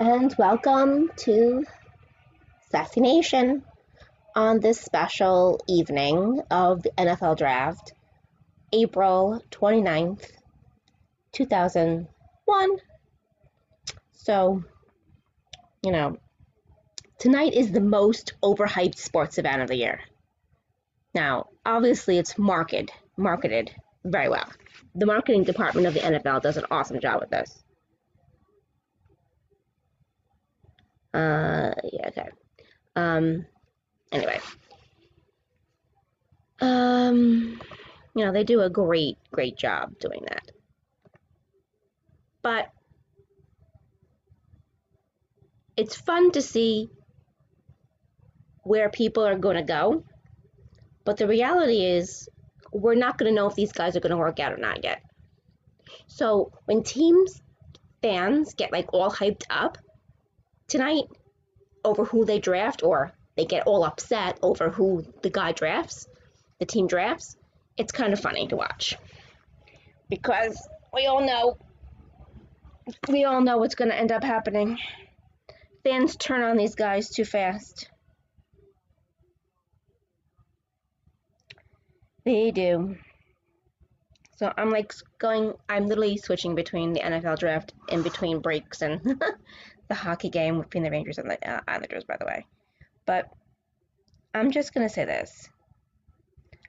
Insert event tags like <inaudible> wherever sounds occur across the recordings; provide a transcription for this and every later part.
and welcome to Sassy Nation on this special evening of the NFL Draft, April 29th, 2001. So, you know, tonight is the most overhyped sports event of the year. Now, obviously, it's marketed, marketed very well. The marketing department of the NFL does an awesome job with this. Uh, yeah, okay. Um, anyway. Um, you know, they do a great, great job doing that. But it's fun to see where people are going to go. But the reality is, we're not going to know if these guys are going to work out or not yet. So when teams, fans get like all hyped up, tonight over who they draft or they get all upset over who the guy drafts, the team drafts, it's kind of funny to watch. Because we all know we all know what's going to end up happening. Fans turn on these guys too fast. They do. So I'm like going, I'm literally switching between the NFL draft in between breaks and <laughs> the hockey game between the Rangers and the uh, Islanders, by the way. But I'm just gonna say this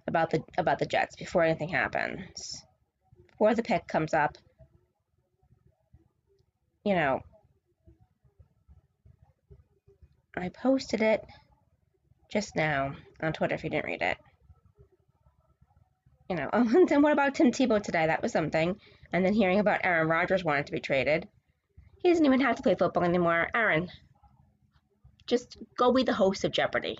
about the about the Jets before anything happens, before the pick comes up. You know, I posted it just now on Twitter. If you didn't read it, you know. Oh, <laughs> and then what about Tim Tebow today? That was something. And then hearing about Aaron Rodgers wanted to be traded. He doesn't even have to play football anymore. Aaron, just go be the host of Jeopardy.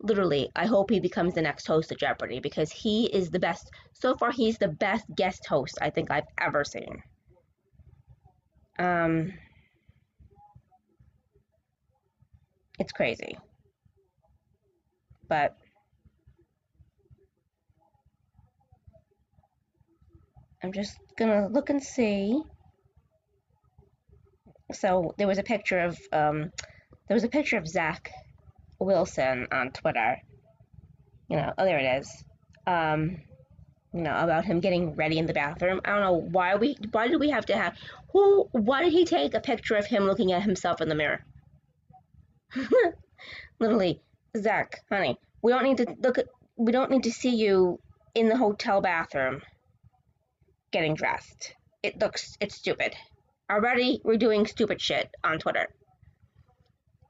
Literally, I hope he becomes the next host of Jeopardy because he is the best. So far, he's the best guest host I think I've ever seen. Um, it's crazy. But I'm just gonna look and see so there was a picture of um, there was a picture of Zach Wilson on Twitter. You know, oh there it is. Um, you know about him getting ready in the bathroom. I don't know why we why did we have to have who why did he take a picture of him looking at himself in the mirror? <laughs> Literally, Zach, honey, we don't need to look at we don't need to see you in the hotel bathroom getting dressed. It looks it's stupid. Already, we're doing stupid shit on Twitter.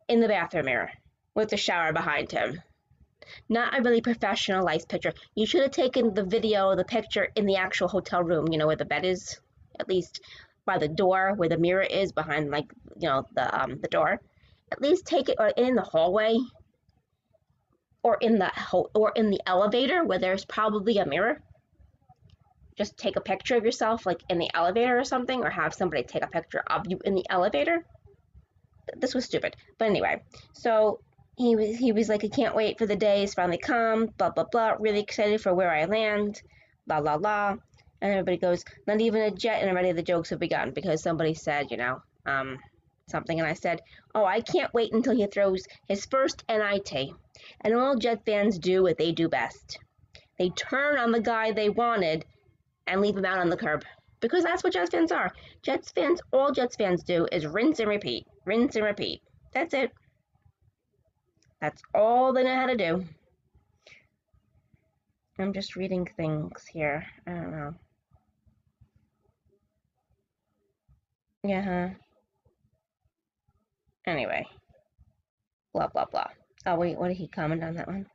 In the bathroom mirror, with the shower behind him. Not a really professionalized picture. You should have taken the video, the picture in the actual hotel room, you know, where the bed is, at least by the door, where the mirror is behind, like, you know, the um, the door. At least take it or in the hallway, or in the ho- or in the elevator where there's probably a mirror just take a picture of yourself like in the elevator or something or have somebody take a picture of you in the elevator. This was stupid. But anyway so he was he was like i can't wait for the days finally come blah blah blah. Really excited for where i land blah blah blah. And everybody goes not even a jet and already the jokes have begun because somebody said you know um something. And i said oh i can't wait until he throws his first nit and all jet fans do what they do best. They turn on the guy they wanted and leave them out on the curb. Because that's what Jets fans are. Jets fans, all Jets fans do is rinse and repeat, rinse and repeat. That's it. That's all they know how to do. I'm just reading things here. I don't know. Yeah. Anyway. Blah, blah, blah. Oh, wait, what did he comment on that one?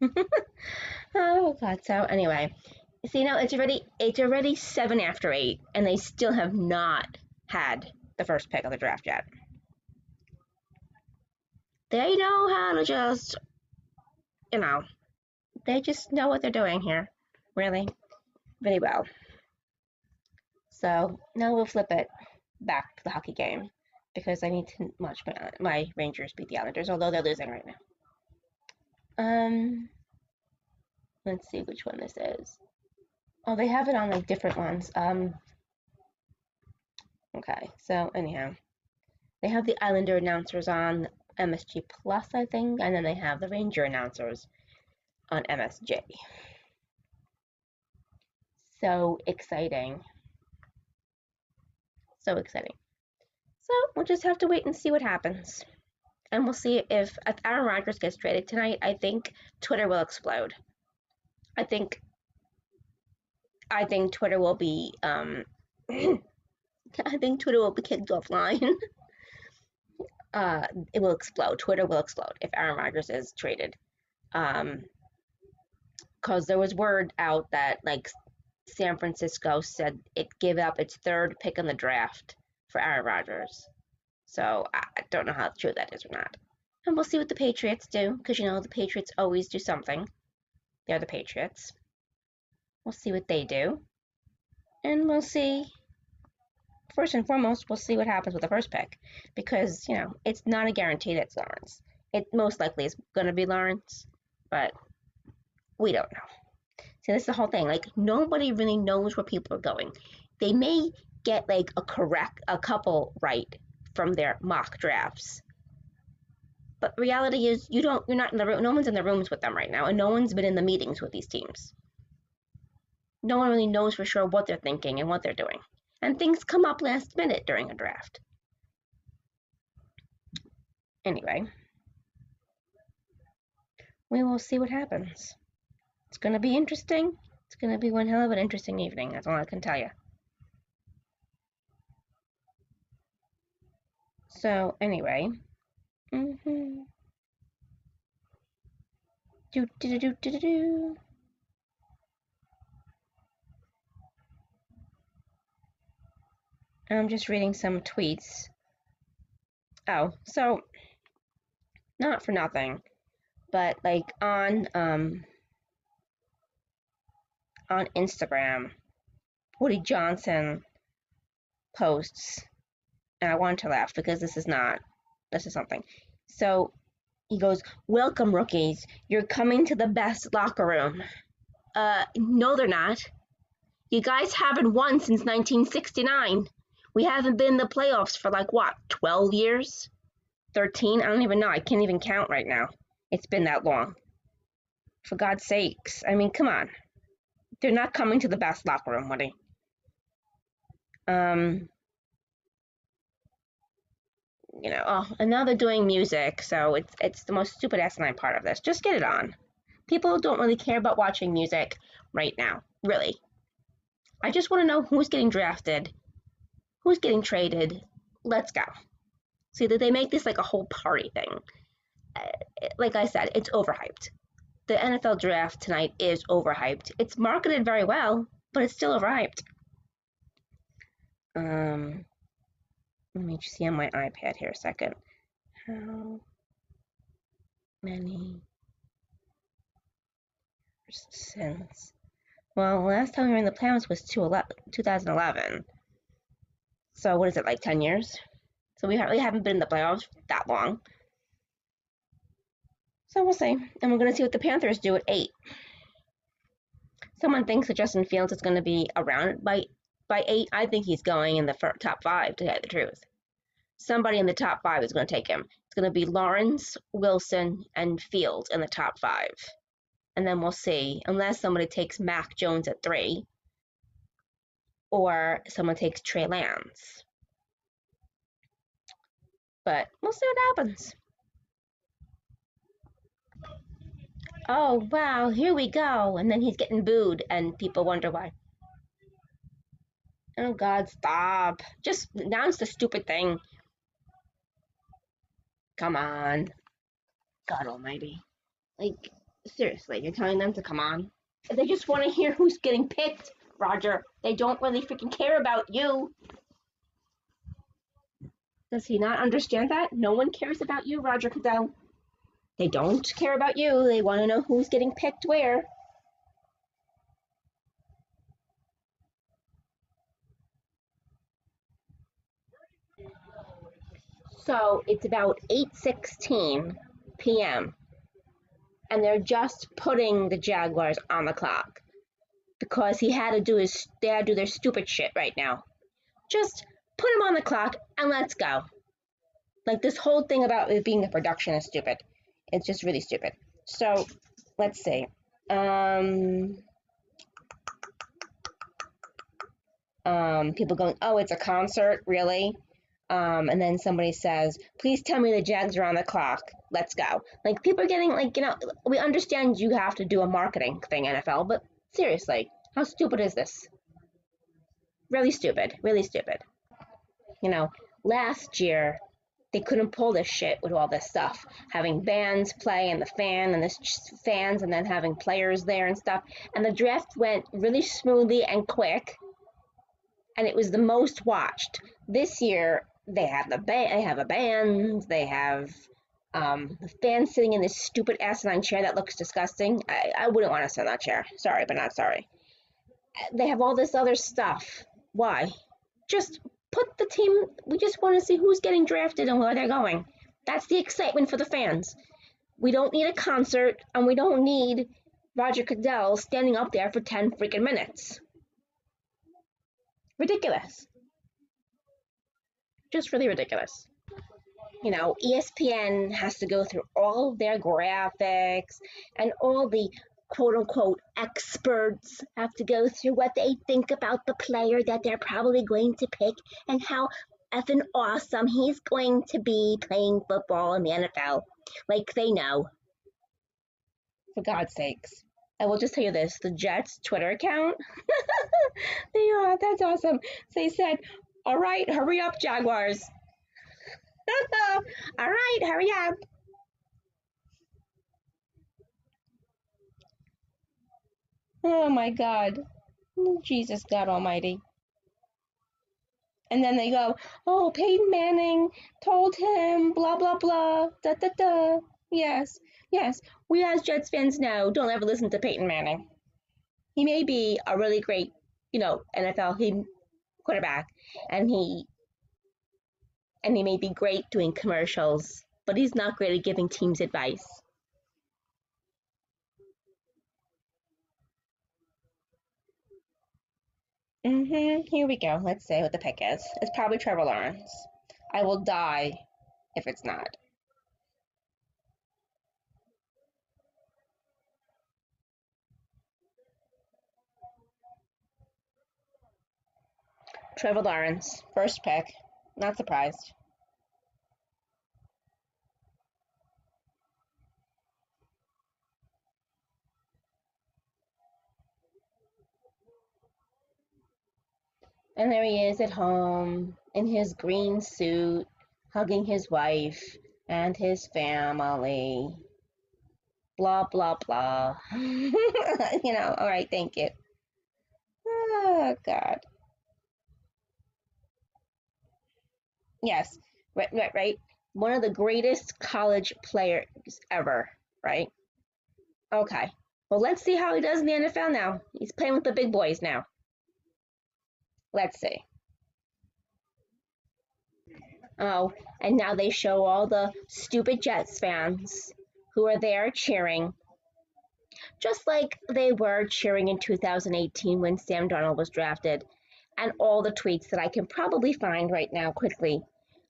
<laughs> oh god. So anyway, see now it's already it's already seven after eight, and they still have not had the first pick of the draft yet. They know how to just, you know, they just know what they're doing here, really, really well. So now we'll flip it back to the hockey game because I need to watch my, my Rangers beat the Islanders, although they're losing right now. Um, let's see which one this is. Oh, they have it on like different ones. Um. Okay, so anyhow, they have the Islander announcers on MSG Plus, I think, and then they have the Ranger announcers on MSG. So exciting. So exciting. So we'll just have to wait and see what happens. And we'll see if, if Aaron Rodgers gets traded tonight. I think Twitter will explode. I think I think Twitter will be um <clears throat> I think Twitter will be kicked offline. <laughs> uh it will explode. Twitter will explode if Aaron Rodgers is traded. Um because there was word out that like San Francisco said it gave up its third pick in the draft for Aaron Rodgers. So I don't know how true that is or not. And we'll see what the Patriots do, because you know the Patriots always do something. They're the Patriots. We'll see what they do. And we'll see. First and foremost, we'll see what happens with the first pick. Because, you know, it's not a guarantee that it's Lawrence. It most likely is going to be Lawrence, but we don't know. See, this is the whole thing. Like, nobody really knows where people are going. They may get like a correct, a couple right from their mock drafts. But reality is, you don't. You're not in the room. No one's in the rooms with them right now, and no one's been in the meetings with these teams. No one really knows for sure what they're thinking and what they're doing, and things come up last minute during a draft. Anyway, we will see what happens. It's going to be interesting. It's going to be one hell of an interesting evening. That's all I can tell you. So, anyway. Mm-hmm. I'm just reading some tweets. Oh, so not for nothing, but like on um on Instagram, Woody Johnson posts, and I wanted to laugh because this is not, this is something. So he goes, Welcome, rookies. You're coming to the best locker room. Uh, no, they're not. You guys haven't won since 1969. We haven't been in the playoffs for like what, 12 years? 13? I don't even know. I can't even count right now. It's been that long. For God's sakes. I mean, come on. They're not coming to the best locker room, Woody. Um, you know, oh, and now they're doing music, so it's it's the most stupid asinine part of this. Just get it on. People don't really care about watching music right now, really. I just want to know who's getting drafted, who's getting traded. Let's go. See that they make this like a whole party thing. Uh, like I said, it's overhyped the NFL draft tonight is overhyped. It's marketed very well, but it's still overhyped. Um, let me see on my iPad here a second. How many since? Well, last time we were in the playoffs was 2011. So what is it like 10 years? So we hardly haven't been in the playoffs that long. So we'll see. And we're going to see what the Panthers do at eight. Someone thinks that Justin Fields is going to be around by by eight. I think he's going in the top five, to tell the truth. Somebody in the top five is going to take him. It's going to be Lawrence, Wilson, and Fields in the top five. And then we'll see, unless somebody takes Mac Jones at three, or someone takes Trey Lance. But we'll see what happens. oh wow, here we go, and then he's getting booed, and people wonder why. Oh God, stop! Just announce the stupid thing. Come on, God Almighty! Like seriously, you're telling them to come on? They just want to hear who's getting picked, Roger. They don't really freaking care about you. Does he not understand that? No one cares about you, Roger Goodell. They don't care about you. They want to know who's getting picked where. So it's about 8:16 p.m. and they're just putting the Jaguars on the clock. because he had to do his they had to do their stupid shit right now. Just put him on the clock and let's go. Like this whole thing about it being a production is stupid. It's just really stupid. So let's see. Um, um, people going, oh, it's a concert, really? Um, and then somebody says, please tell me the Jags are on the clock. Let's go. Like people are getting like, you know, we understand you have to do a marketing thing, NFL, but seriously, how stupid is this? Really stupid. Really stupid. You know, last year they couldn't pull this shit with all this stuff. Having bands play and the fan and the fans and then having players there and stuff. And the draft went really smoothly and quick. And it was the most watched. This year they have the band they have a band, they have um, the fans sitting in this stupid asinine chair that looks disgusting. I, I wouldn't want to sit in that chair. Sorry, but not sorry. They have all this other stuff. Why? Just put the team, we just want to see who's getting drafted and where they're going. That's the excitement for the fans. We don't need a concert and we don't need Roger Goodell standing up there for 10 freaking minutes. Ridiculous. Just really ridiculous. You know, ESPN has to go through all their graphics and all the quote unquote experts have to go through what they think about the player that they're probably going to pick and how effing awesome he's going to be playing football in the NFL. Like they know. For God's sakes. I will just tell you this the Jets Twitter account. <laughs> they are, that's awesome. They said, All right, hurry up, Jaguars. <laughs> All right, hurry up. Oh my God. Jesus God Almighty. And then they go, oh, Peyton Manning told him, blah, blah, blah, da, da, da. Yes, yes, we as Jets fans know, don't ever listen to Peyton Manning. He may be a really great, you know, NFL quarterback, and he and he may be great doing commercials, but he's not great at giving teams advice. Mm-hmm. Here we go. Let's see what the pick is. It's probably Trevor Lawrence. I will die if it's not. Trevor Lawrence, first pick. Not surprised. And there he is at home in his green suit, hugging his wife and his family. Blah, blah, blah. <laughs> you know, all right, thank you. Oh, God. Yes, right, right, right. One of the greatest college players ever, right? Okay. Well, let's see how he does in the NFL now. He's playing with the big boys now. Let's see. Oh, and now they show all the stupid Jets fans who are there cheering, just like they were cheering in 2018 when Sam Darnold was drafted, and all the tweets that I can probably find right now quickly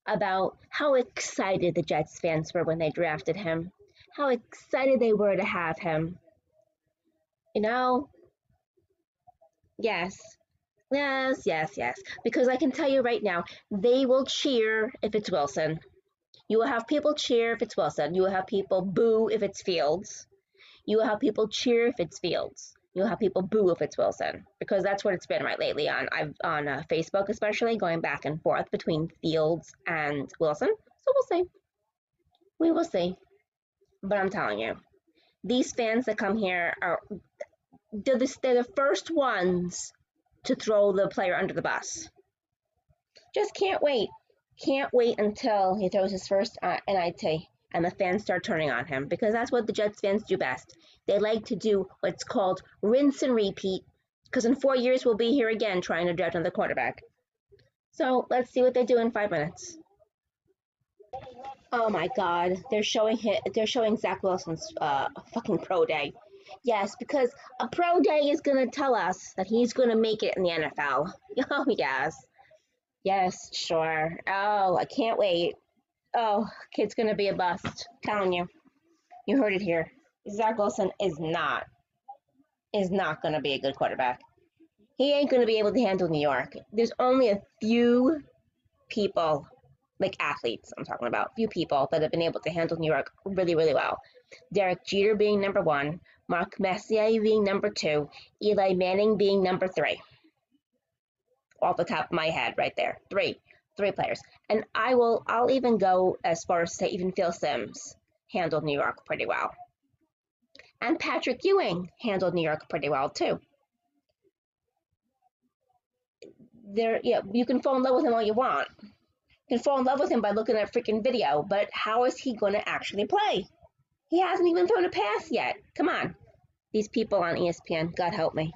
about how excited the Jets fans were when they drafted him, how excited they were to have him. You know, yes, Yes, yes, yes. Because I can tell you right now, they will cheer if it's Wilson. You will have people cheer if it's Wilson. You will have people boo if it's Fields. You will have people cheer if it's Fields. You'll have people boo if it's Wilson because that's what it's been right lately on I've on uh, Facebook especially going back and forth between Fields and Wilson. So we'll see. We will see. But I'm telling you, these fans that come here are they're the, they're the first ones to throw the player under the bus. Just can't wait. Can't wait until he throws his first uh, NIT and the fans start turning on him because that's what the Jets fans do best. They like to do what's called rinse and repeat because in four years we'll be here again trying to draft another quarterback. So let's see what they do in five minutes. Oh my God, they're showing hit. They're showing Zach Wilson's uh, fucking pro day. Yes, because a pro day is to tell us that he's to make it in the NFL. <laughs> Oh, yes. Yes, sure. Oh, I can't wait. Oh, kid's to be a bust. Telling you. You heard it here. Zach Wilson is not, is not to be a good quarterback. He ain't to be able to handle New York. There's only a few people, like athletes, I'm talking about, few people that have been able to handle New York really, really well. Derek Jeter being number one, Mark Messier being number two, Eli Manning being number three. Off the top of my head, right there. Three. Three players. And I will I'll even go as far as to say even Phil Simms handled New York pretty well. And Patrick Ewing handled New York pretty well too. There yeah, you can fall in love with him all you want. You can fall in love with him by looking at a freaking video, but how is he gonna actually play? He hasn't even thrown a pass yet. Come on. These people on ESPN, God help me.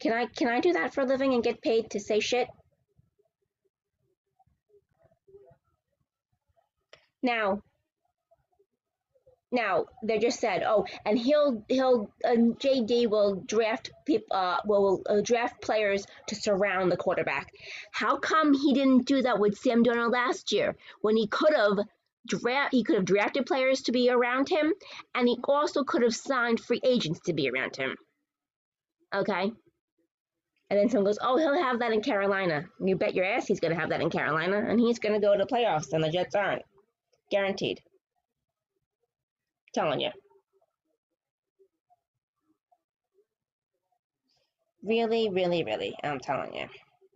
Can I can I do that for a living and get paid to say shit? Now, now they just said, oh, and he'll he'll and JD will draft people uh, will uh, draft players to surround the quarterback. How come he didn't do that with Sam Darnold last year when he could have draft he could have drafted players to be around him and he also could have signed free agents to be around him? Okay? And then someone goes oh he'll have that in carolina. You bet your ass he's going to have that in carolina and he's going to go to the playoffs and the jets aren't guaranteed. Telling you really really really i'm telling you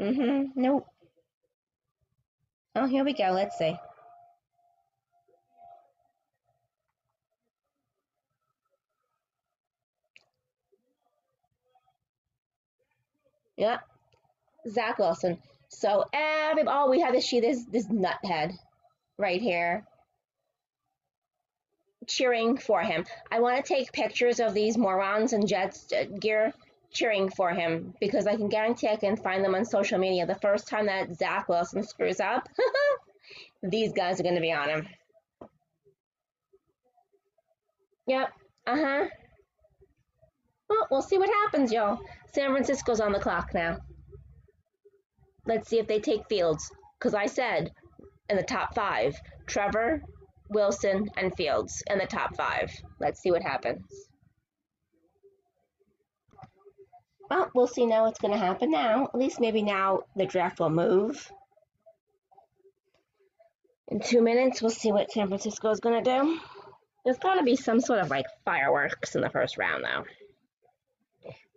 mm-hmm nope. Oh here we go let's see. Yeah, Zach Wilson. So every oh, we have to see this this nuthead right here cheering for him. I want to take pictures of these morons in Jets uh, gear cheering for him because I can guarantee I can find them on social media. The first time that Zach Wilson screws up, <laughs> these guys are going to be on him. Yep. Uh huh. Well, we'll see what happens, y'all. San Francisco's on the clock now. Let's see if they take Fields. Because I said in the top five Trevor, Wilson, and Fields in the top five. Let's see what happens. Well, we'll see now what's going to happen now. At least maybe now the draft will move. In two minutes, we'll see what San Francisco is going to do. There's got to be some sort of like fireworks in the first round, though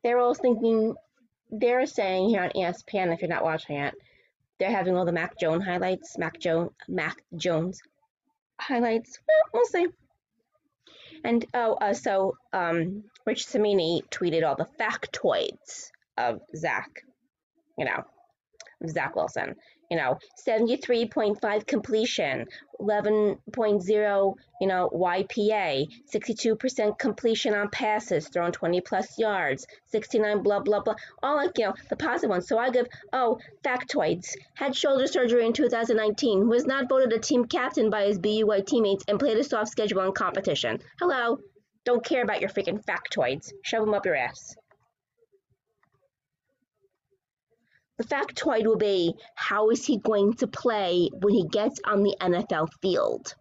they're all thinking, they're saying here on ESPN, if you're not watching it, they're having all the Mac Jones highlights, Mac Jones, Mac Jones highlights. Well, we'll see. And oh, uh, so um, Rich Cimini tweeted all the factoids of Zach, you know, Zach Wilson you know, 73.5 completion, 11.0, you know, YPA, 62% completion on passes, thrown 20 plus yards, 69 blah, blah, blah, all like, you know, the positive ones. So I give, oh, factoids. Had shoulder surgery in 2019, was not voted a team captain by his BYU teammates, and played a soft schedule in competition. Hello. Don't care about your freaking factoids. Shove them up your ass. The factoid will be how is he going to play when he gets on the NFL field?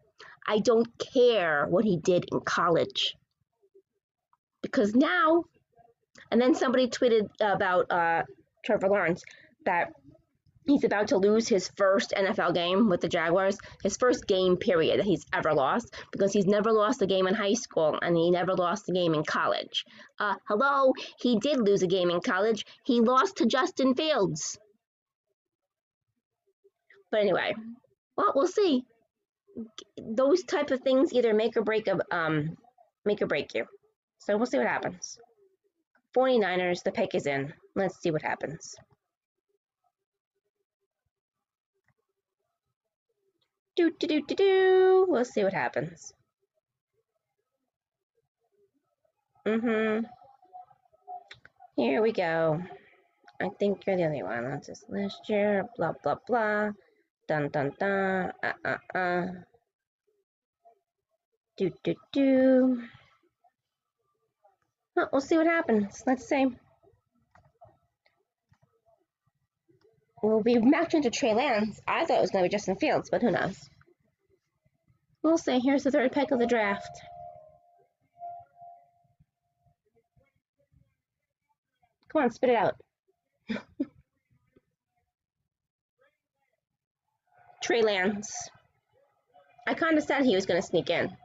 I don't care what he did in college. Because now, and then somebody tweeted about uh, Trevor Lawrence that he's about to lose his first NFL game with the Jaguars, his first game period that he's ever lost, because he's never lost a game in high school and he never lost a game in college. Uh, hello, he did lose a game in college. He lost to Justin Fields. But anyway, well, we'll see. Those type of things either make or break a um make or break you. So we'll see what happens. 49ers, the pick is in. Let's see what happens. Do, do, do, do, do. We'll see what happens. Mm-hmm. Here we go. I think you're the only one. That's just last year. Blah, blah, blah. Dun, dun, dun. Uh, uh, uh. Do, do, do. Well, we'll see what happens. Let's see. We'll be matched into Trey Lance. I thought it was going to be Justin Fields, but who knows? We'll see. Here's the third pick of the draft. Come on, spit it out. <laughs> Trey Lance. I kind of said he was going to sneak in.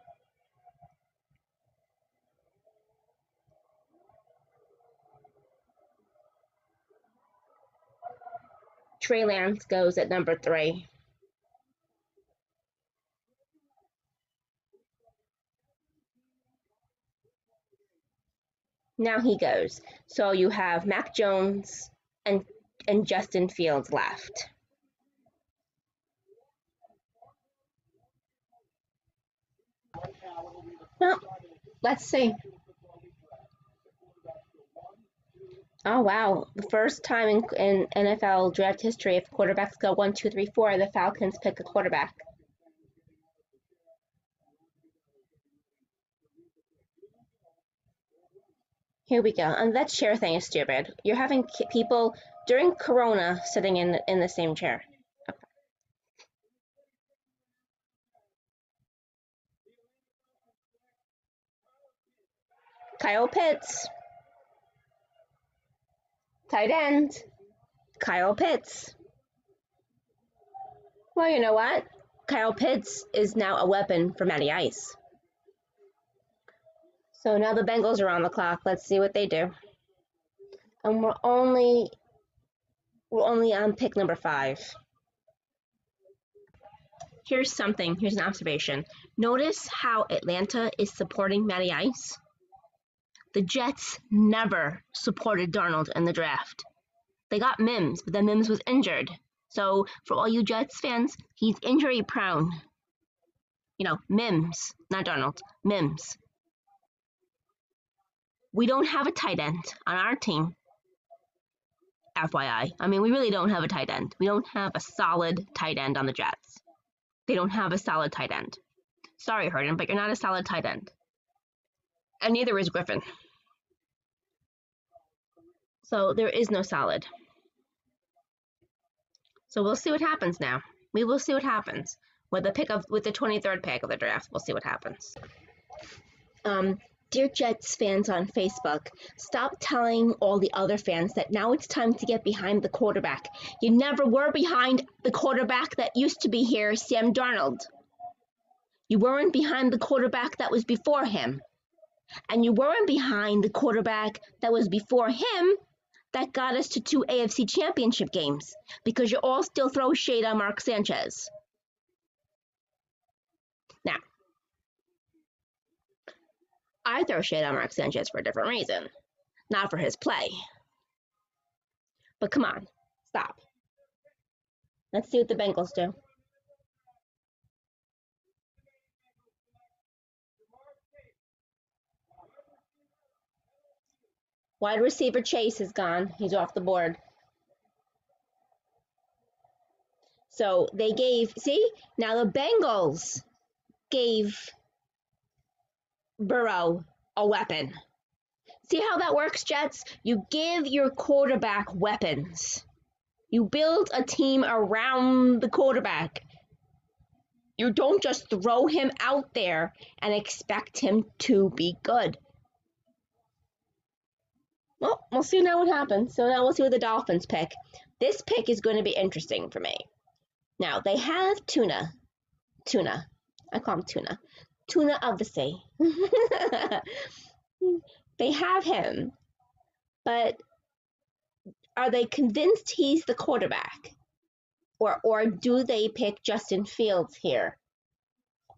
Trey Lance goes at number three. Now he goes. So you have Mac Jones and and Justin Fields left. Well, let's see. Oh wow! The first time in, in NFL draft history, if quarterbacks go one, two, three, four, the Falcons pick a quarterback. Here we go. And that chair thing is stupid. You're having people during Corona sitting in in the same chair. Kyle Pitts. Tight end, Kyle Pitts. Well, you know what? Kyle Pitts is now a weapon for Matty Ice. So now the Bengals are on the clock. Let's see what they do. And we're only we're only on pick number five. Here's something. Here's an observation. Notice how Atlanta is supporting Matty Ice. The Jets never supported Darnold in the draft. They got Mims, but then Mims was injured. So for all you Jets fans, he's injury prone. You know, Mims, not Darnold, Mims. We don't have a tight end on our team. FYI. I mean, we really don't have a tight end. We don't have a solid tight end on the Jets. They don't have a solid tight end. Sorry, Herndon, but you're not a solid tight end. And neither is Griffin. So there is no solid. So we'll see what happens now. We will see what happens with the pick of with the 23rd pick of the draft. We'll see what happens. Um, dear Jets fans on Facebook, stop telling all the other fans that now it's time to get behind the quarterback. You never were behind the quarterback that used to be here, Sam Darnold. You weren't behind the quarterback that was before him. And you weren't behind the quarterback that was before him that got us to two AFC championship games because you all still throw shade on Mark Sanchez. Now, I throw shade on Mark Sanchez for a different reason, not for his play. But come on, stop. Let's see what the Bengals do. Wide receiver Chase is gone. He's off the board. So they gave, see, now the Bengals gave Burrow a weapon. See how that works, Jets? You give your quarterback weapons. You build a team around the quarterback. You don't just throw him out there and expect him to be good. Well, we'll see now what happens. So now we'll see what the Dolphins pick. This pick is going to be interesting for me. Now, they have tuna. Tuna. I call him tuna. Tuna of the sea. <laughs> they have him, but are they convinced he's the quarterback? Or, or do they pick Justin Fields here?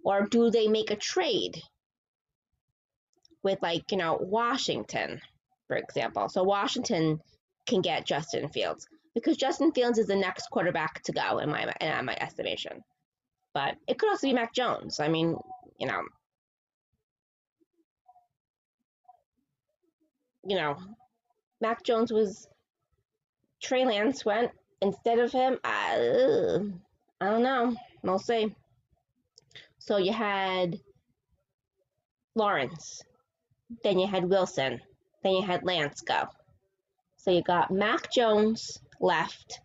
Or do they make a trade with, like, you know, Washington? For example. So Washington can get Justin Fields because Justin Fields is the next quarterback to go in my in my estimation. But it could also be Mac Jones. I mean, you know, you know, Mac Jones was Trey Lance went instead of him. I, I don't know. We'll see. So you had Lawrence, then you had Wilson, then you had Lance go. So you got Mac Jones left,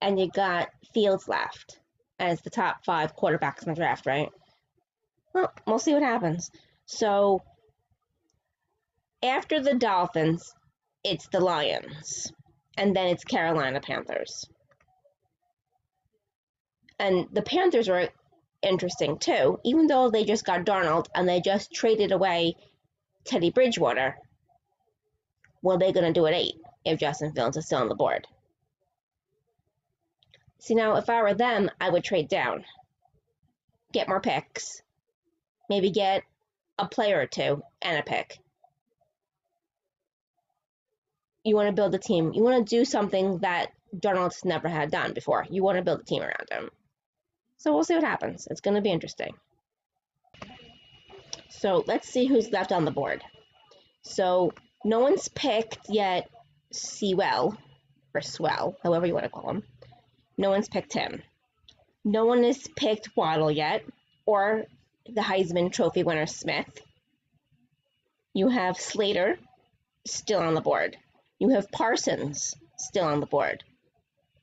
and you got Fields left as the top five quarterbacks in the draft, right? Well, we'll see what happens. So after the Dolphins, it's the Lions, and then it's Carolina Panthers. And the Panthers are interesting too, even though they just got Darnold and they just traded away Teddy Bridgewater. What are they going to do at eight if Justin Fields is still on the board? See, now if I were them, I would trade down, get more picks, maybe get a player or two and a pick. You want to build a team. You want to do something that Darnold's never had done before. You want to build a team around him. So we'll see what happens. It's going to be interesting. So let's see who's left on the board. So no one's picked yet Sewell, or Swell, however you want to call him. No one's picked him. No one has picked Waddle yet, or the Heisman Trophy winner Smith. You have Slater still on the board. You have Parsons still on the board.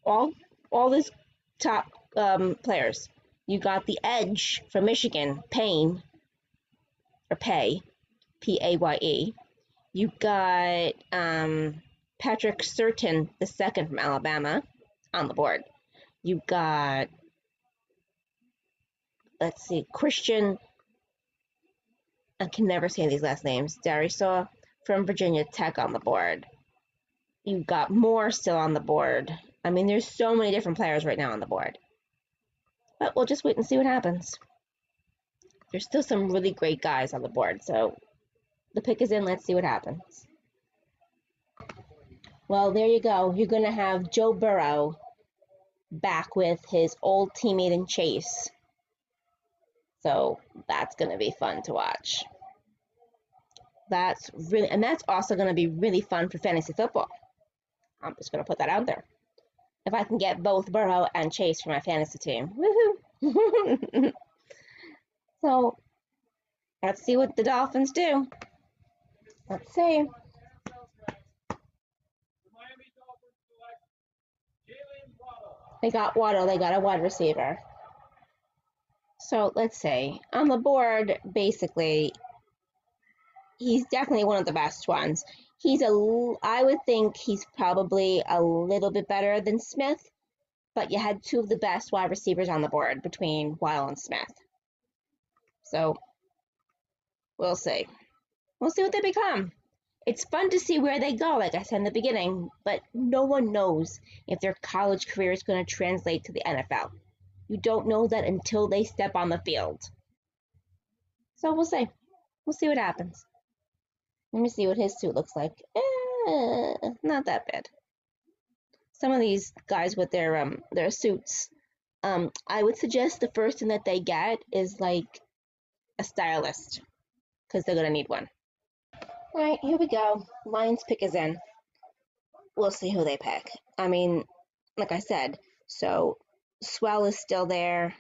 All all these top um, players. You got the Edge from Michigan, Payne, or Pay, P A Y E. You got um, Patrick Surtain, the second from Alabama, on the board. You got, let's see, Christian, I can never say these last names, Darrisaw from Virginia Tech on the board. You got more still on the board. I mean, there's so many different players right now on the board. But we'll just wait and see what happens. There's still some really great guys on the board, so the pick is in. Let's see what happens. Well, there you go. You're going to have Joe Burrow back with his old teammate in Chase. So that's going to be fun to watch. That's really, and that's also going to be really fun for fantasy football. I'm just going to put that out there if I can get both Burrow and Chase for my fantasy team. Woohoo! <laughs> so let's see what the Dolphins do. Let's see. They got Waddle, they got a wide receiver. So let's see. On the board, basically, he's definitely one of the best ones he's a I would think he's probably a little bit better than Smith, but you had two of the best wide receivers on the board between Weil and Smith. So we'll see. We'll see what they become. It's fun to see where they go, like I said in the beginning, but no one knows if their college career is going to translate to the NFL. You don't know that until they step on the field. So we'll see. We'll see what happens. Let me see what his suit looks like. Eh, not that bad. Some of these guys with their um their suits, um, I would suggest the first thing that they get is like a stylist, because they're gonna need one. All right, here we go. Lions pick is in. We'll see who they pick. I mean, like I said, so Swell is still there,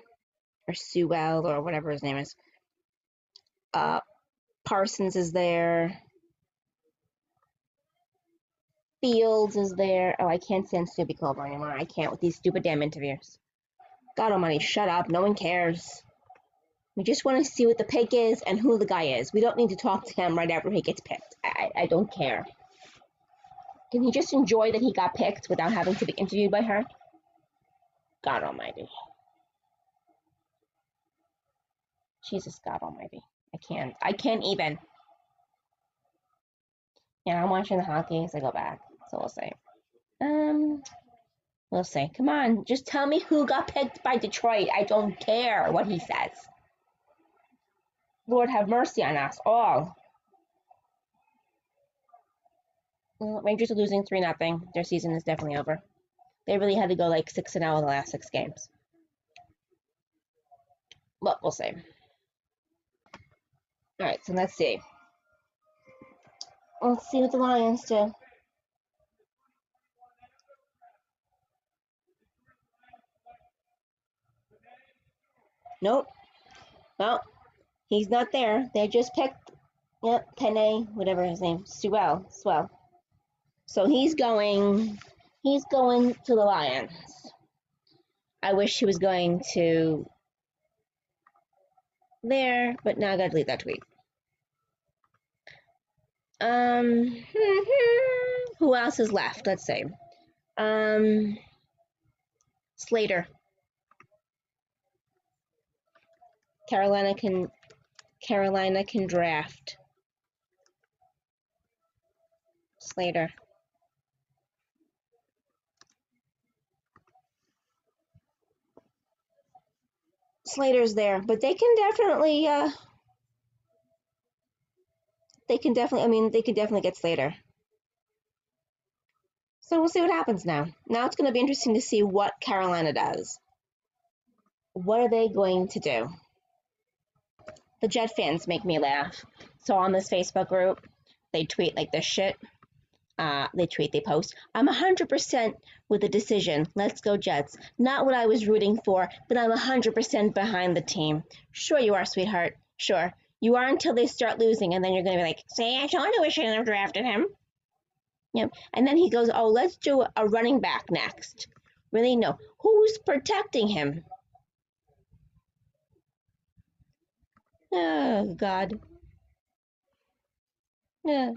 or Sewell, or whatever his name is. Uh, Parsons is there. Fields is there. Oh, I can't stand Snoopy Clover anymore. I can't with these stupid damn interviews. God almighty, shut up. No one cares. We just want to see what the pick is and who the guy is. We don't need to talk to him right after he gets picked. I, I don't care. Can he just enjoy that he got picked without having to be interviewed by her? God almighty. Jesus God almighty. I can't. I can't even. Yeah, I'm watching the hockey as I go back. So we'll see. Um, we'll see. Come on, just tell me who got picked by Detroit. I don't care what he says. Lord have mercy on us all. Rangers are losing 3 nothing. Their season is definitely over. They really had to go like 6 and 0 in the last six games. But we'll see. Alright, so let's see. Let's see what the Lions do. Nope. Well, he's not there. They just picked Penei, whatever his name, Sewell, Swell. So he's going, he's going to the Lions. I wish he was going to there, but now I gotta delete that tweet. Um, <laughs> who else is left? Let's see. Um, Slater. Carolina can Carolina can draft. Slater. Slater's there, but they can definitely uh they can definitely I mean they can definitely get Slater. So we'll see what happens now. Now it's going to be interesting to see what Carolina does. What are they going to do? The Jet fans make me laugh. So on this Facebook group, they tweet like this shit. Uh, they tweet, they post. I'm 100% with the decision. Let's go Jets. Not what I was rooting for, but I'm 100% behind the team. Sure, you are, sweetheart. Sure. You are until they start losing, and then you're going to be like, say, I told you we shouldn't have drafted him. Yep. And then he goes, oh, let's do a running back next. Really? No. Who's protecting him? Oh, God. Yeah.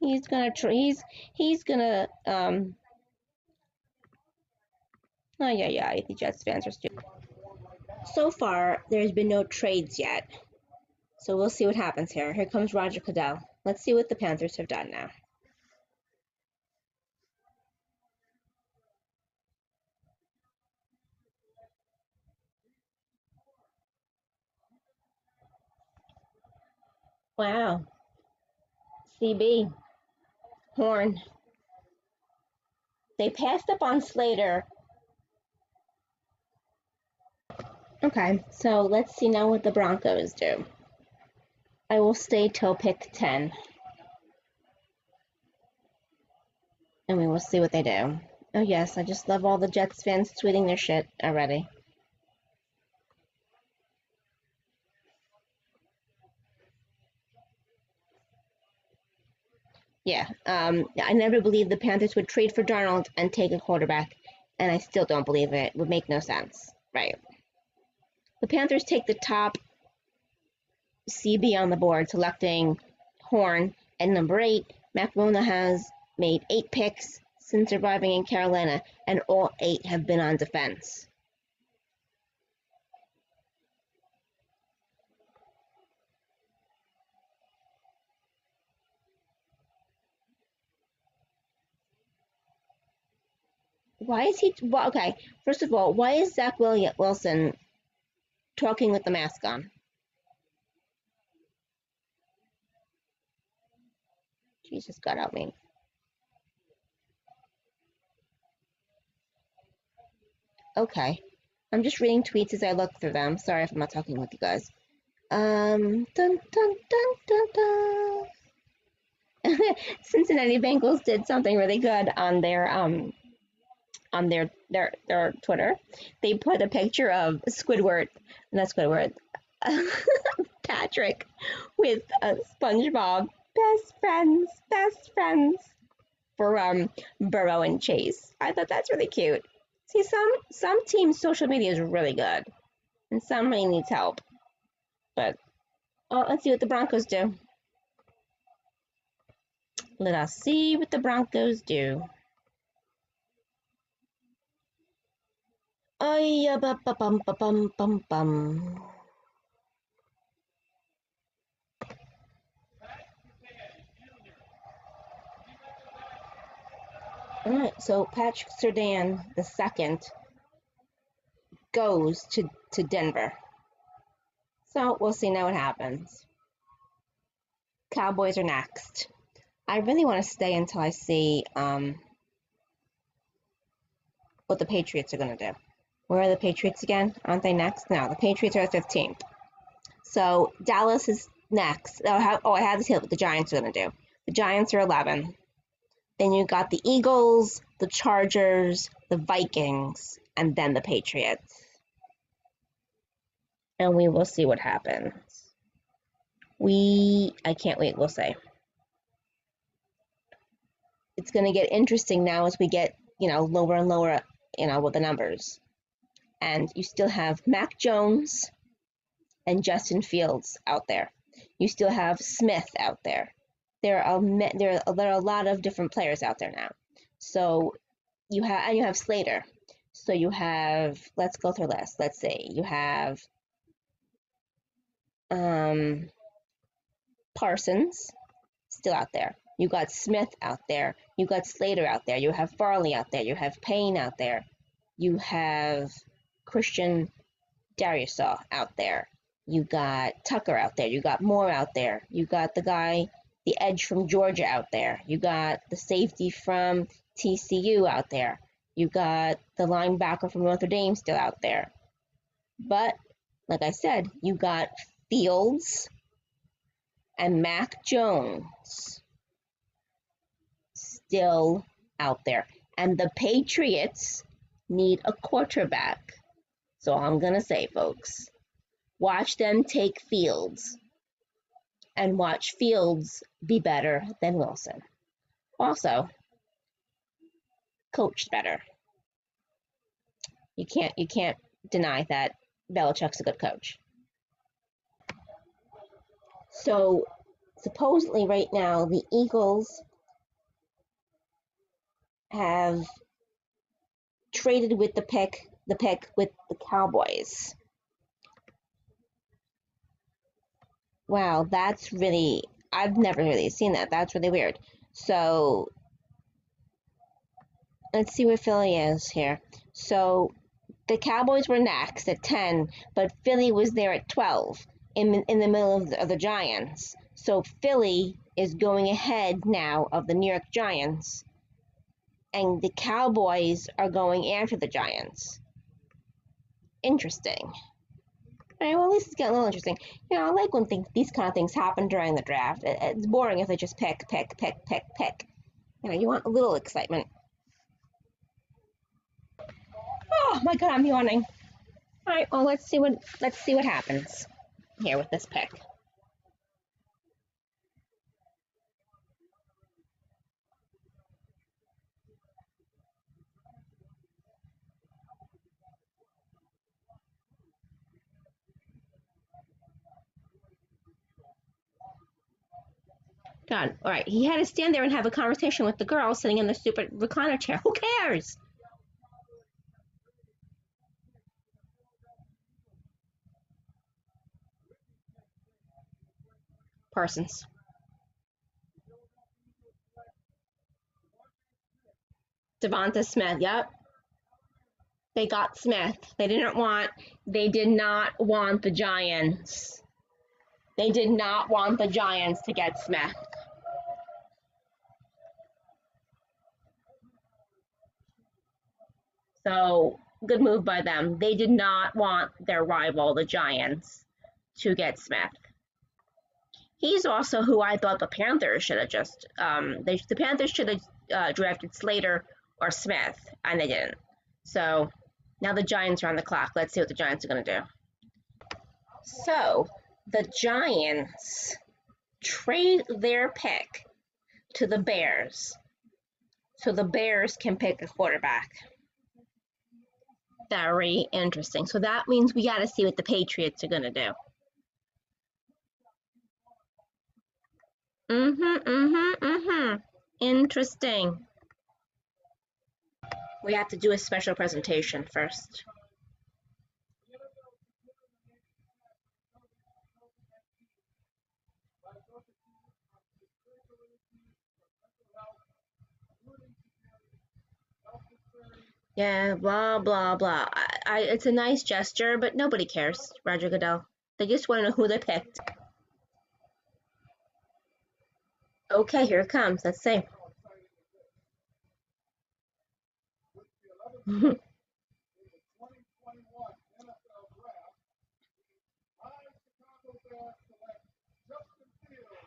He's gonna try. He's he's gonna um. Oh yeah, yeah. The Jets fans are stupid. So far, there's been no trades yet. So we'll see what happens here. Here comes Roger Goodell. Let's see what the Panthers have done now. Wow. CB. Horn. They passed up on Slater. Okay, so let's see now what the Broncos do. I will stay till pick 10. And we will see what they do. Oh yes, I just love all the Jets fans tweeting their shit already. Yeah, um, I never believed the Panthers would trade for Darnold and take a quarterback, and I still don't believe it. It would make no sense. Right. The Panthers take the top CB on the board, selecting Horn. at number eight, Macmona has made eight picks since arriving in Carolina, and all eight have been on defense. Why is he? Well, okay, first of all, why is Zach Wilson talking with the mask on? Jesus, God help me. Okay. I'm just reading tweets as I look through them. Sorry if I'm not talking with you guys. Um, dun, dun, dun. <laughs> Cincinnati Bengals did something really good on their um on their their their Twitter. They put a picture of Squidward, not Squidward, <laughs> Patrick with a SpongeBob best friends, best friends for um Burrow and Chase. I thought that's really cute. See, some some teams' social media is really good, and some really needs help. But oh, let's see what the Broncos do. Let us see what the Broncos do. Oh yeah, bum bum bum bum bum. All right, so Patrick Surtain the second goes to, to Denver. So we'll see now what happens. Cowboys are next. I really want to stay until I see um, what the Patriots are going to do. Where are the Patriots again? Aren't they next? No, the Patriots are 15th. So Dallas is next. Oh, I have, oh, I have this here what the Giants are going to do. The Giants are 11. Then you got the Eagles, the Chargers, the Vikings, and then the Patriots. and we will see what happens. We, I can't wait, we'll see. It's going to get interesting now as we get, you know, lower and lower, you know, with the numbers. And you still have Mac Jones and Justin Fields out there. You still have Smith out there. There are there are, there are a lot of different players out there now. So you have and you have Slater. So you have let's go through list. Let's see. You have um, Parsons still out there. You got Smith out there. You got Slater out there. You have Farley out there. You have Payne out there. You have Christian Darrisaw out there. You got Tucker out there. You got Moore out there. You got the guy, the edge from Georgia out there. You got the safety from TCU out there. You got the linebacker from Notre Dame still out there. But like I said, you got Fields and Mac Jones still out there. And the Patriots need a quarterback. So I'm going to say, folks, watch them take Fields and watch Fields be better than Wilson. Also, coached better. You can't you can't deny that Belichick's a good coach. So supposedly right now the Eagles have traded with the pick the pick with the Cowboys. Wow, that's really I've never really seen that. That's really weird. So let's see where Philly is here. So the Cowboys were next at 10, but Philly was there at 12 in, in the middle of the, of the Giants. So Philly is going ahead now of the New York Giants, and the Cowboys are going after the Giants. Interesting. All right, well, at least it's getting a little interesting. You know, I like when things, these kind of things happen during the draft. It, it's boring if they just pick, pick, pick, pick, pick. You know, you want a little excitement. Oh my God, I'm yawning. All right, well, let's see what let's see what happens here with this pick. God, all right. He had to stand there and have a conversation with the girl sitting in the stupid recliner chair. <laughs> Who cares? Parsons. Devonta Smith, yep. They got Smith. They didn't want they did not want the Giants. They did not want the Giants to get Smith. So good move by them. They did not want their rival, the Giants, to get Smith he's also who I thought the Panthers should have just um, they the Panthers should have uh, drafted Slater or Smith, and they didn't. So now the Giants are on the clock. Let's see what the Giants are going to do. So the Giants trade their pick to the Bears, so the Bears can pick a quarterback. Very interesting. So that means we got to see what the Patriots are going to do. Mm-hmm, mm-hmm, mm-hmm. Interesting. We have to do a special presentation first. Yeah, blah, blah, blah. I, I, it's a nice gesture, but nobody cares, Roger Goodell. They just want to know who they picked. Okay, here it comes. Let's see. <laughs>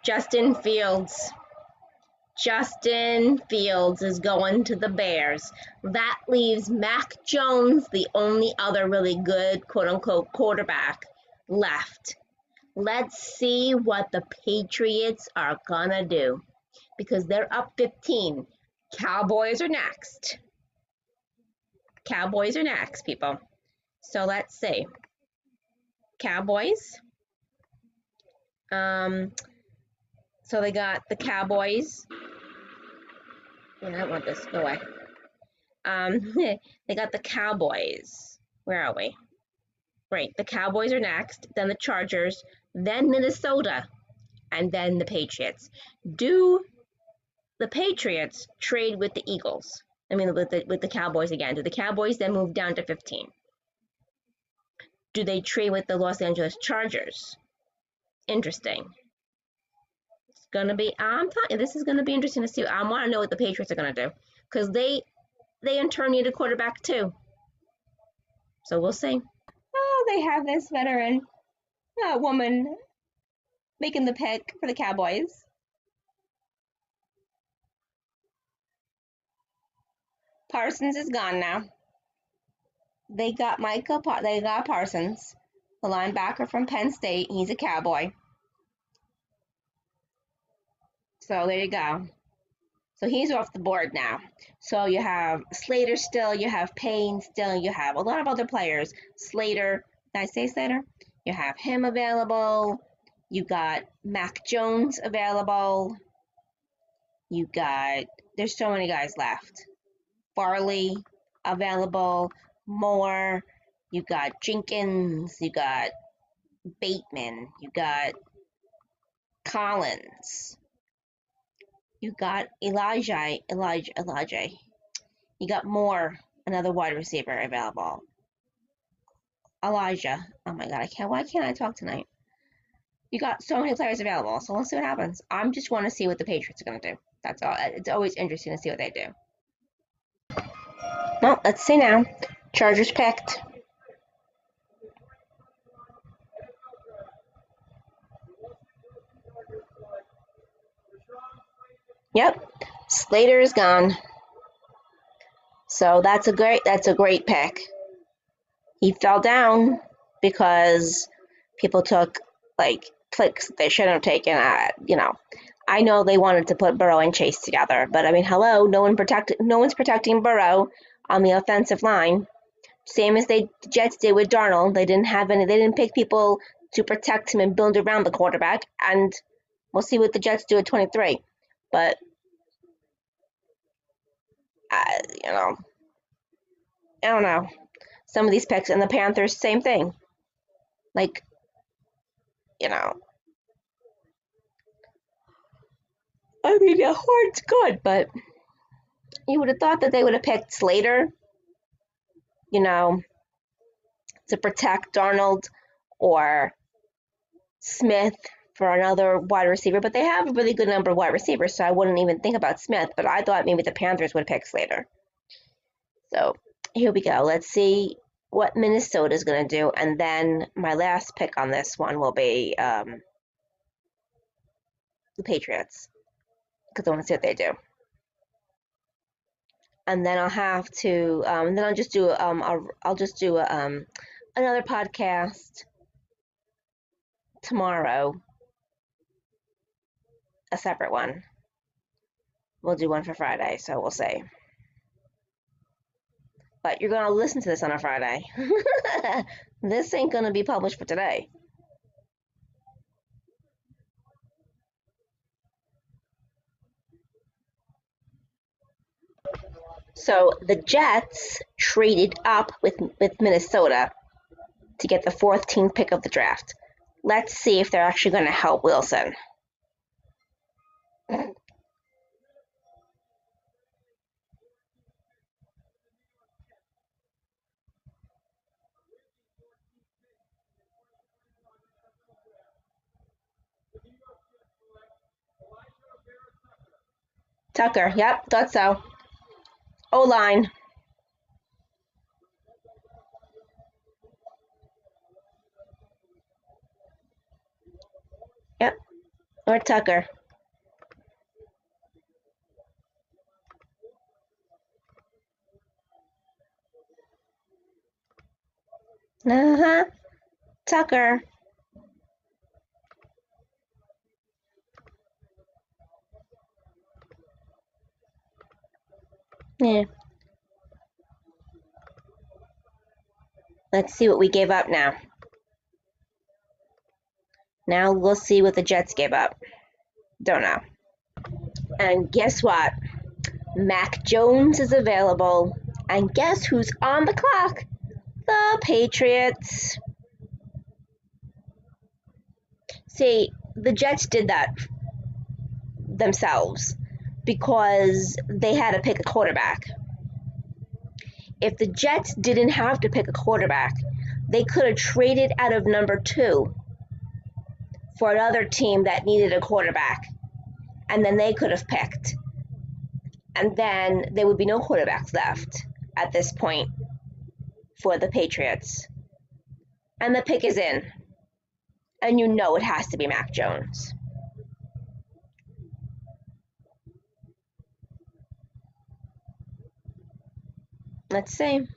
Justin Fields. Justin Fields is going to the Bears. That leaves Mac Jones, the only other really good quote unquote quarterback left. Let's see what the Patriots are gonna do because they're up 15. Cowboys are next. Cowboys are next, people. So let's see. Cowboys. Um, so they got the Cowboys. I don't want this. Go away. Um, <laughs> they got the Cowboys. Where are we? Right, the Cowboys are next, then the Chargers, then Minnesota, and then the Patriots. Do the Patriots trade with the Eagles? I mean, with the with the Cowboys again. Do the Cowboys then move down to 15? Do they trade with the Los Angeles Chargers? Interesting. Gonna be. I'm telling this is gonna be interesting to see. I want to know what the Patriots are gonna do because they they in turn need a quarterback too. So we'll see. Oh, they have this veteran uh, woman making the pick for the Cowboys. Parsons is gone now. They got Micah. They got Parsons, the linebacker from Penn State. He's a Cowboy. So there you go. So he's off the board now. So you have Slater still, you have Payne still, you have a lot of other players. Slater, did I say Slater? You have him available. You got Mac Jones available. You got, there's so many guys left. Farley available. Moore. You got Jenkins. You got Bateman. You got Collins. You got Elijah, Elijah, Elijah. You got Moore, another wide receiver available. Elijah. Oh my god, I can't why can't I talk tonight? You got so many players available, so let's see what happens. I'm just want to see what the Patriots are gonna do. That's all. It's always interesting to see what they do. Well, let's see now. Chargers picked. Yep, Slater is gone. So that's a great that's a great pick. He fell down because people took like picks they shouldn't have taken. You know, I know they wanted to put Burrow and Chase together, but I mean, hello, no one protect no one's protecting Burrow on the offensive line. Same as they the Jets did with Darnold. They didn't have any. They didn't pick people to protect him and build around the quarterback. And we'll see what the Jets do at 23. But I, you know, I don't know. Some of these picks and the Panthers, same thing. Like, you know, I mean, the horn's good, but you would have thought that they would have picked Slater, you know, to protect Darnold or Smith for another wide receiver, but they have a really good number of wide receivers, so I wouldn't even think about Smith, but I thought maybe the Panthers would pick Slater. So here we go. Let's see what Minnesota is going to do, and then my last pick on this one will be um, the Patriots, because I want to see what they do. And then I'll have to, um, then I'll just do, um, I'll, I'll just do a, um, another podcast tomorrow a separate one. We'll do one for Friday, so we'll see. But you're going to listen to this on a Friday. <laughs> this ain't going to be published for today. So the Jets traded up with with Minnesota to get the 14th pick of the draft. Let's see if they're actually going to help Wilson. Tucker, yep, thought so. O line. Yep, or Tucker. Uh-huh. Tucker. Yeah. Let's see what we gave up now. Now we'll see what the Jets gave up. Don't know. And guess what? Mac Jones is available. And guess who's on the clock? The Patriots. See, the Jets did that themselves because they had to pick a quarterback. If the Jets didn't have to pick a quarterback, they could have traded out of number two for another team that needed a quarterback. And then they could have picked. And then there would be no quarterbacks left at this point for the Patriots. And the pick is in. And you know it has to be Mac Jones. Let's see.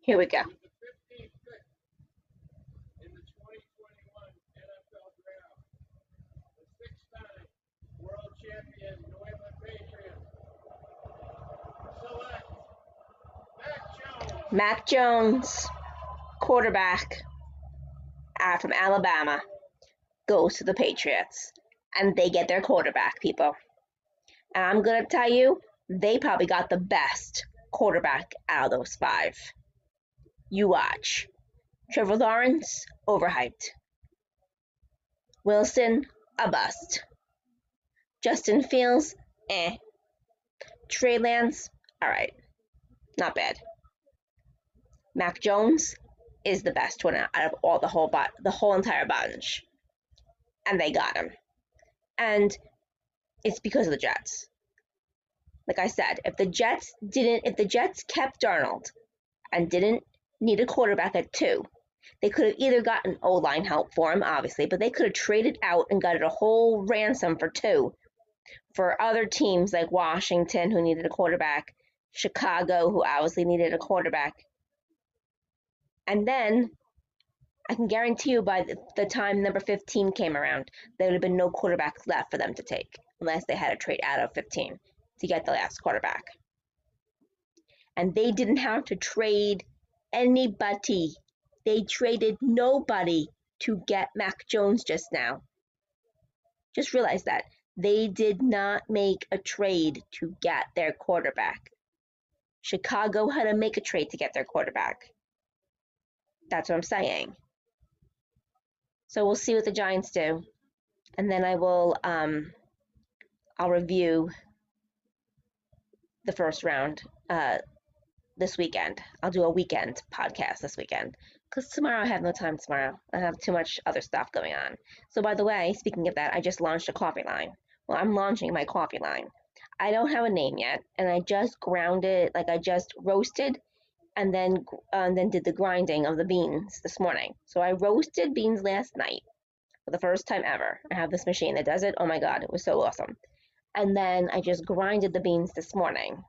Here we go. Mac Jones, quarterback uh, from Alabama goes to the Patriots and they get their quarterback, people. And I'm going to tell you, they probably got the best quarterback out of those five. You watch. Trevor Lawrence, overhyped. Wilson, a bust. Justin Fields, eh. Trey Lance, alright. Not bad. Mac Jones is the best one out of all the whole the whole entire bunch and they got him. And it's because of the Jets. Like I said, if the Jets didn't, if the Jets kept Darnold and didn't need a quarterback at two, they could have either gotten O line help for him, obviously, but they could have traded out and got a whole ransom for two for other teams like Washington, who needed a quarterback, Chicago, who obviously needed a quarterback. And then I can guarantee you by the, time number 15 came around, there would have been no quarterbacks left for them to take unless they had a trade out of 15 to get the last quarterback. And they didn't have to trade anybody. They traded nobody to get Mac Jones just now. Just realize that. They did not make a trade to get their quarterback. Chicago had to make a trade to get their quarterback. That's what I'm saying. So we'll see what the Giants do, and then I will um, I'll review the first round uh, this weekend. I'll do a weekend podcast this weekend because tomorrow I have no time. Tomorrow I have too much other stuff going on. So by the way, speaking of that, I just launched a coffee line. Well, I'm launching my coffee line. I don't have a name yet, and I just ground it, like I just roasted and then and then did the grinding of the beans this morning. So I roasted beans last night for the first time ever. I have this machine that does it. Oh my god, it was so awesome. And then I just grinded the beans this morning.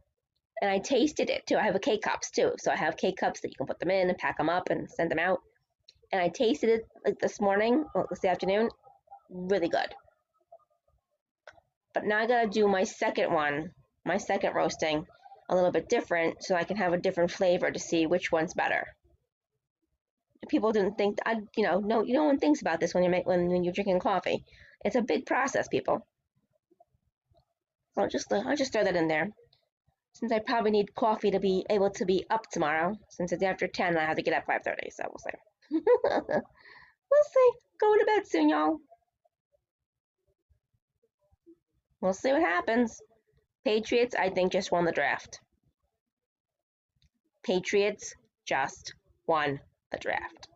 And I tasted it too. I have a K cups too. So I have K cups that you can put them in and pack them up and send them out. And I tasted it like this morning, well, this afternoon. Really good. But now I gotta do my second one, my second roasting a little bit different so I can have a different flavor to see which one's better. People didn't think I, you know, no, no one thinks about this when you make when, when you're drinking coffee. It's a big process, people. So just I'll just throw that in there. Since I probably need coffee to be able to be up tomorrow, since it's after 10, I have to get up 5:30, so we'll see. <laughs> we'll see. Going to bed soon, y'all. We'll see what happens. Patriots, I think, just won the draft. Patriots just won the draft.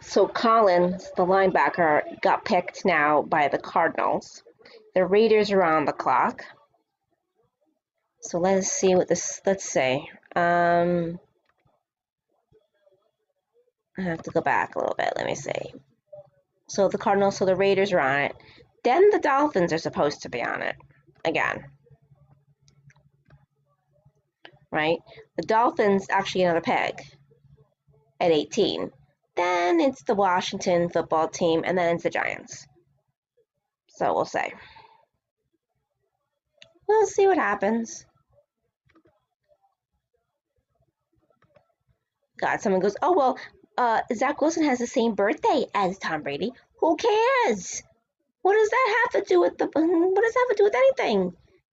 So Collins, the linebacker, got picked now by the Cardinals. The Raiders are on the clock. So let's see what this, let's say. Um, I have to go back a little bit. Let me see. So the Cardinals, so the Raiders are on it. Then the Dolphins are supposed to be on it again. Right? The Dolphins actually another peg. at 18. Then it's the Washington football team, and then it's the Giants. So we'll say. We'll see what happens. God, someone goes, oh, well, uh, Zach Wilson has the same birthday as Tom Brady. Who cares? What does that have to do with the, what does that have to do with anything?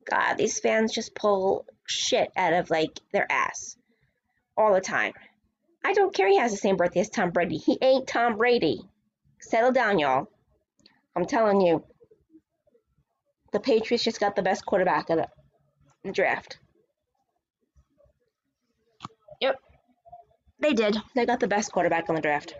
God, these fans just pull shit out of, like, their ass all the time. I don't care he has the same birthday as Tom Brady. He ain't Tom Brady. Settle down, y'all. I'm telling you. The Patriots just got the best quarterback of the draft. Yep. They did. They got the best quarterback in the draft.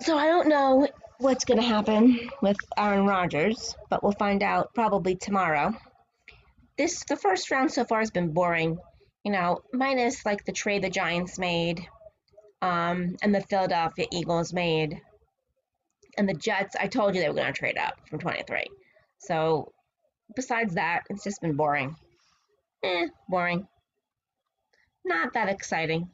So I don't know what's going to happen with Aaron Rodgers, but we'll find out probably tomorrow this the first round so far has been boring. You know, minus like the trade the Giants made, um, and the Philadelphia Eagles made, and the Jets. I told you they were going to trade up from 23. So, besides that, it's just been boring. Eh, boring. Not that exciting.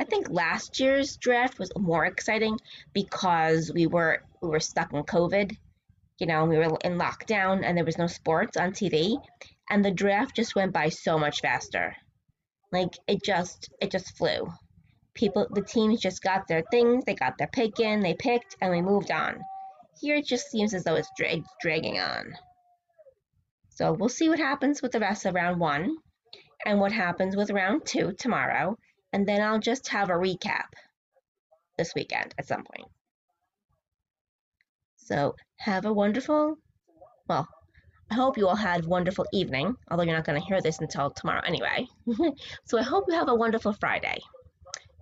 I think last year's draft was more exciting because we were we were stuck in COVID. You know, we were in lockdown and there was no sports on TV and the draft just went by so much faster. Like it just it just flew. People the teams just got their things, they got their pick in, they picked, and we moved on. Here it just seems as though it's dra- dragging on. So we'll see what happens with the rest of round one and what happens with round two tomorrow, and then I'll just have a recap this weekend at some point. So have a wonderful, well, I hope you all had a wonderful evening, although you're not going to hear this until tomorrow anyway. <laughs> so I hope you have a wonderful Friday.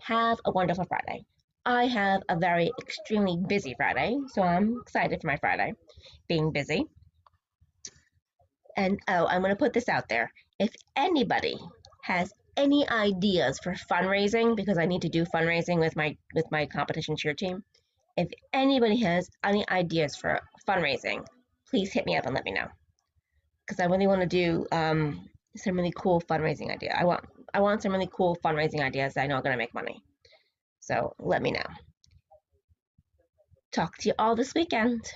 Have a wonderful Friday. I have a very extremely busy Friday, so I'm excited for my Friday being busy. And oh, I'm going to put this out there. If anybody has any ideas for fundraising because I need to do fundraising with my with my competition cheer team, if anybody has any ideas for fundraising, please hit me up and let me know because I really want to do um, some really cool fundraising idea. I want I want some really cool fundraising ideas that I know are going to make money. So let me know. Talk to you all this weekend.